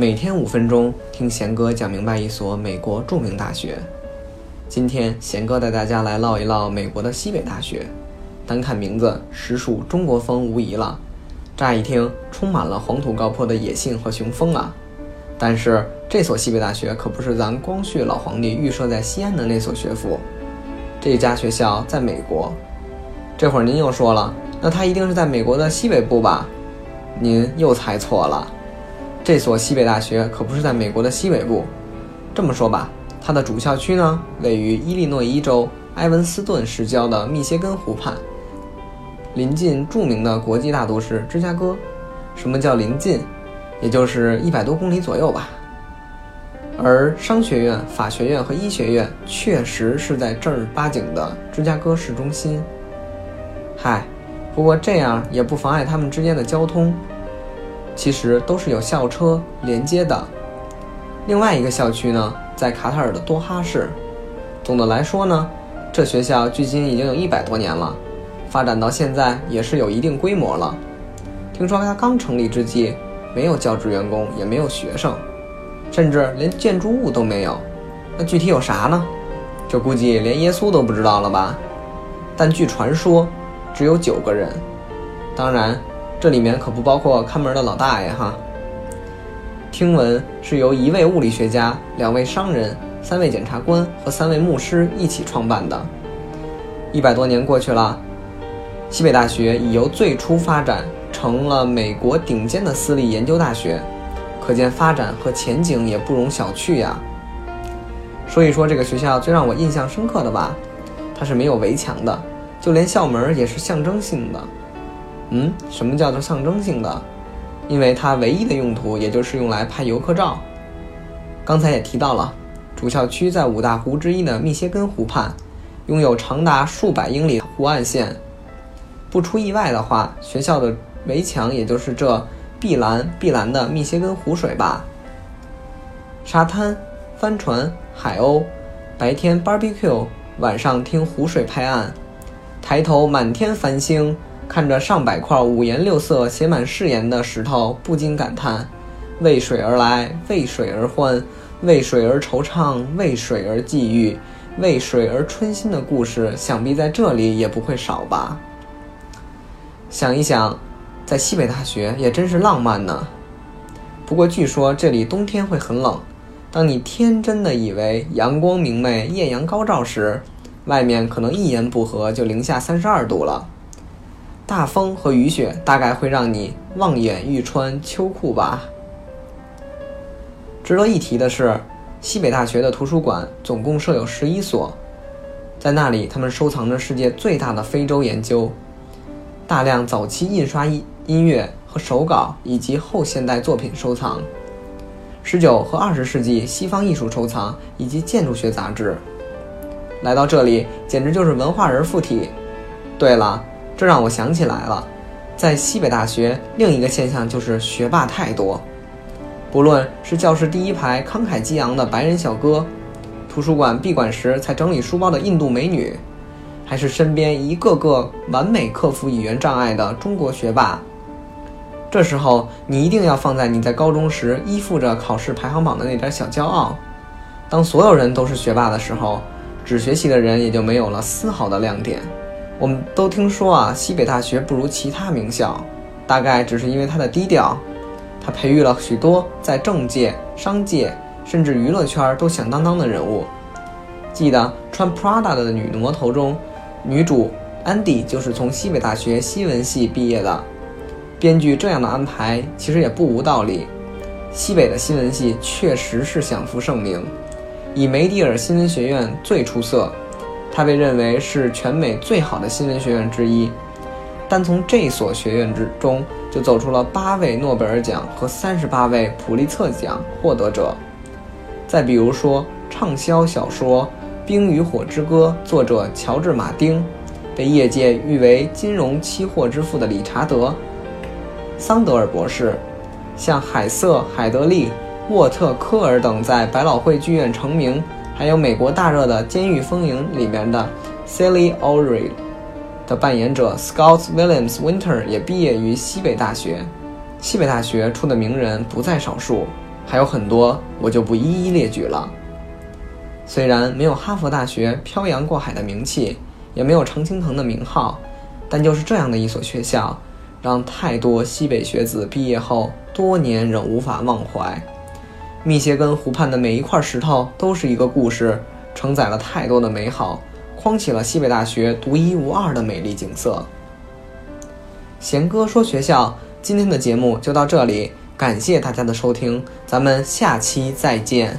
每天五分钟，听贤哥讲明白一所美国著名大学。今天贤哥带大家来唠一唠美国的西北大学。单看名字，实属中国风无疑了。乍一听，充满了黄土高坡的野性和雄风啊！但是这所西北大学可不是咱光绪老皇帝预设在西安的那所学府，这家学校在美国。这会儿您又说了，那它一定是在美国的西北部吧？您又猜错了。这所西北大学可不是在美国的西北部，这么说吧，它的主校区呢位于伊利诺伊州埃文斯顿市郊的密歇根湖畔，临近著名的国际大都市芝加哥。什么叫临近？也就是一百多公里左右吧。而商学院、法学院和医学院确实是在正儿八经的芝加哥市中心。嗨，不过这样也不妨碍他们之间的交通。其实都是有校车连接的。另外一个校区呢，在卡塔尔的多哈市。总的来说呢，这学校距今已经有一百多年了，发展到现在也是有一定规模了。听说它刚成立之际，没有教职员工，也没有学生，甚至连建筑物都没有。那具体有啥呢？这估计连耶稣都不知道了吧？但据传说，只有九个人。当然。这里面可不包括看门的老大爷哈。听闻是由一位物理学家、两位商人、三位检察官和三位牧师一起创办的。一百多年过去了，西北大学已由最初发展成了美国顶尖的私立研究大学，可见发展和前景也不容小觑呀。说一说这个学校最让我印象深刻的吧，它是没有围墙的，就连校门也是象征性的。嗯，什么叫做象征性的？因为它唯一的用途也就是用来拍游客照。刚才也提到了，主校区在五大湖之一的密歇根湖畔，拥有长达数百英里湖岸线。不出意外的话，学校的围墙也就是这碧蓝碧蓝的密歇根湖水吧。沙滩、帆船、海鸥，白天 barbecue，晚上听湖水拍岸，抬头满天繁星。看着上百块五颜六色、写满誓言的石头，不禁感叹：为水而来，为水而欢，为水而惆怅，为水而际遇，为水而春心的故事，想必在这里也不会少吧？想一想，在西北大学也真是浪漫呢。不过据说这里冬天会很冷，当你天真的以为阳光明媚、艳阳高照时，外面可能一言不合就零下三十二度了。大风和雨雪大概会让你望眼欲穿秋裤吧。值得一提的是，西北大学的图书馆总共设有十一所，在那里他们收藏着世界最大的非洲研究，大量早期印刷音音乐和手稿以及后现代作品收藏，十九和二十世纪西方艺术收藏以及建筑学杂志。来到这里简直就是文化人附体。对了。这让我想起来了，在西北大学，另一个现象就是学霸太多。不论是教室第一排慷慨激昂的白人小哥，图书馆闭馆时才整理书包的印度美女，还是身边一个个完美克服语言障碍的中国学霸，这时候你一定要放在你在高中时依附着考试排行榜的那点小骄傲。当所有人都是学霸的时候，只学习的人也就没有了丝毫的亮点。我们都听说啊，西北大学不如其他名校，大概只是因为它的低调。它培育了许多在政界、商界，甚至娱乐圈都响当当的人物。记得穿 Prada 的女魔头中，女主安迪就是从西北大学新闻系毕业的。编剧这样的安排其实也不无道理。西北的新闻系确实是享负盛名，以梅迪尔新闻学院最出色。它被认为是全美最好的新闻学院之一，单从这所学院之中就走出了八位诺贝尔奖和三十八位普利策奖获得者。再比如说，畅销小说《冰与火之歌》作者乔治·马丁，被业界誉为金融期货之父的理查德·桑德尔博士，像海瑟·海德利、沃特·科尔等在百老汇剧院成名。还有美国大热的《监狱风云》里面的 Sally O'Reilly 的扮演者 Scott Williams Winter 也毕业于西北大学。西北大学出的名人不在少数，还有很多，我就不一一列举了。虽然没有哈佛大学漂洋过海的名气，也没有常青藤的名号，但就是这样的一所学校，让太多西北学子毕业后多年仍无法忘怀。密歇根湖畔的每一块石头都是一个故事，承载了太多的美好，框起了西北大学独一无二的美丽景色。贤哥说学校，今天的节目就到这里，感谢大家的收听，咱们下期再见。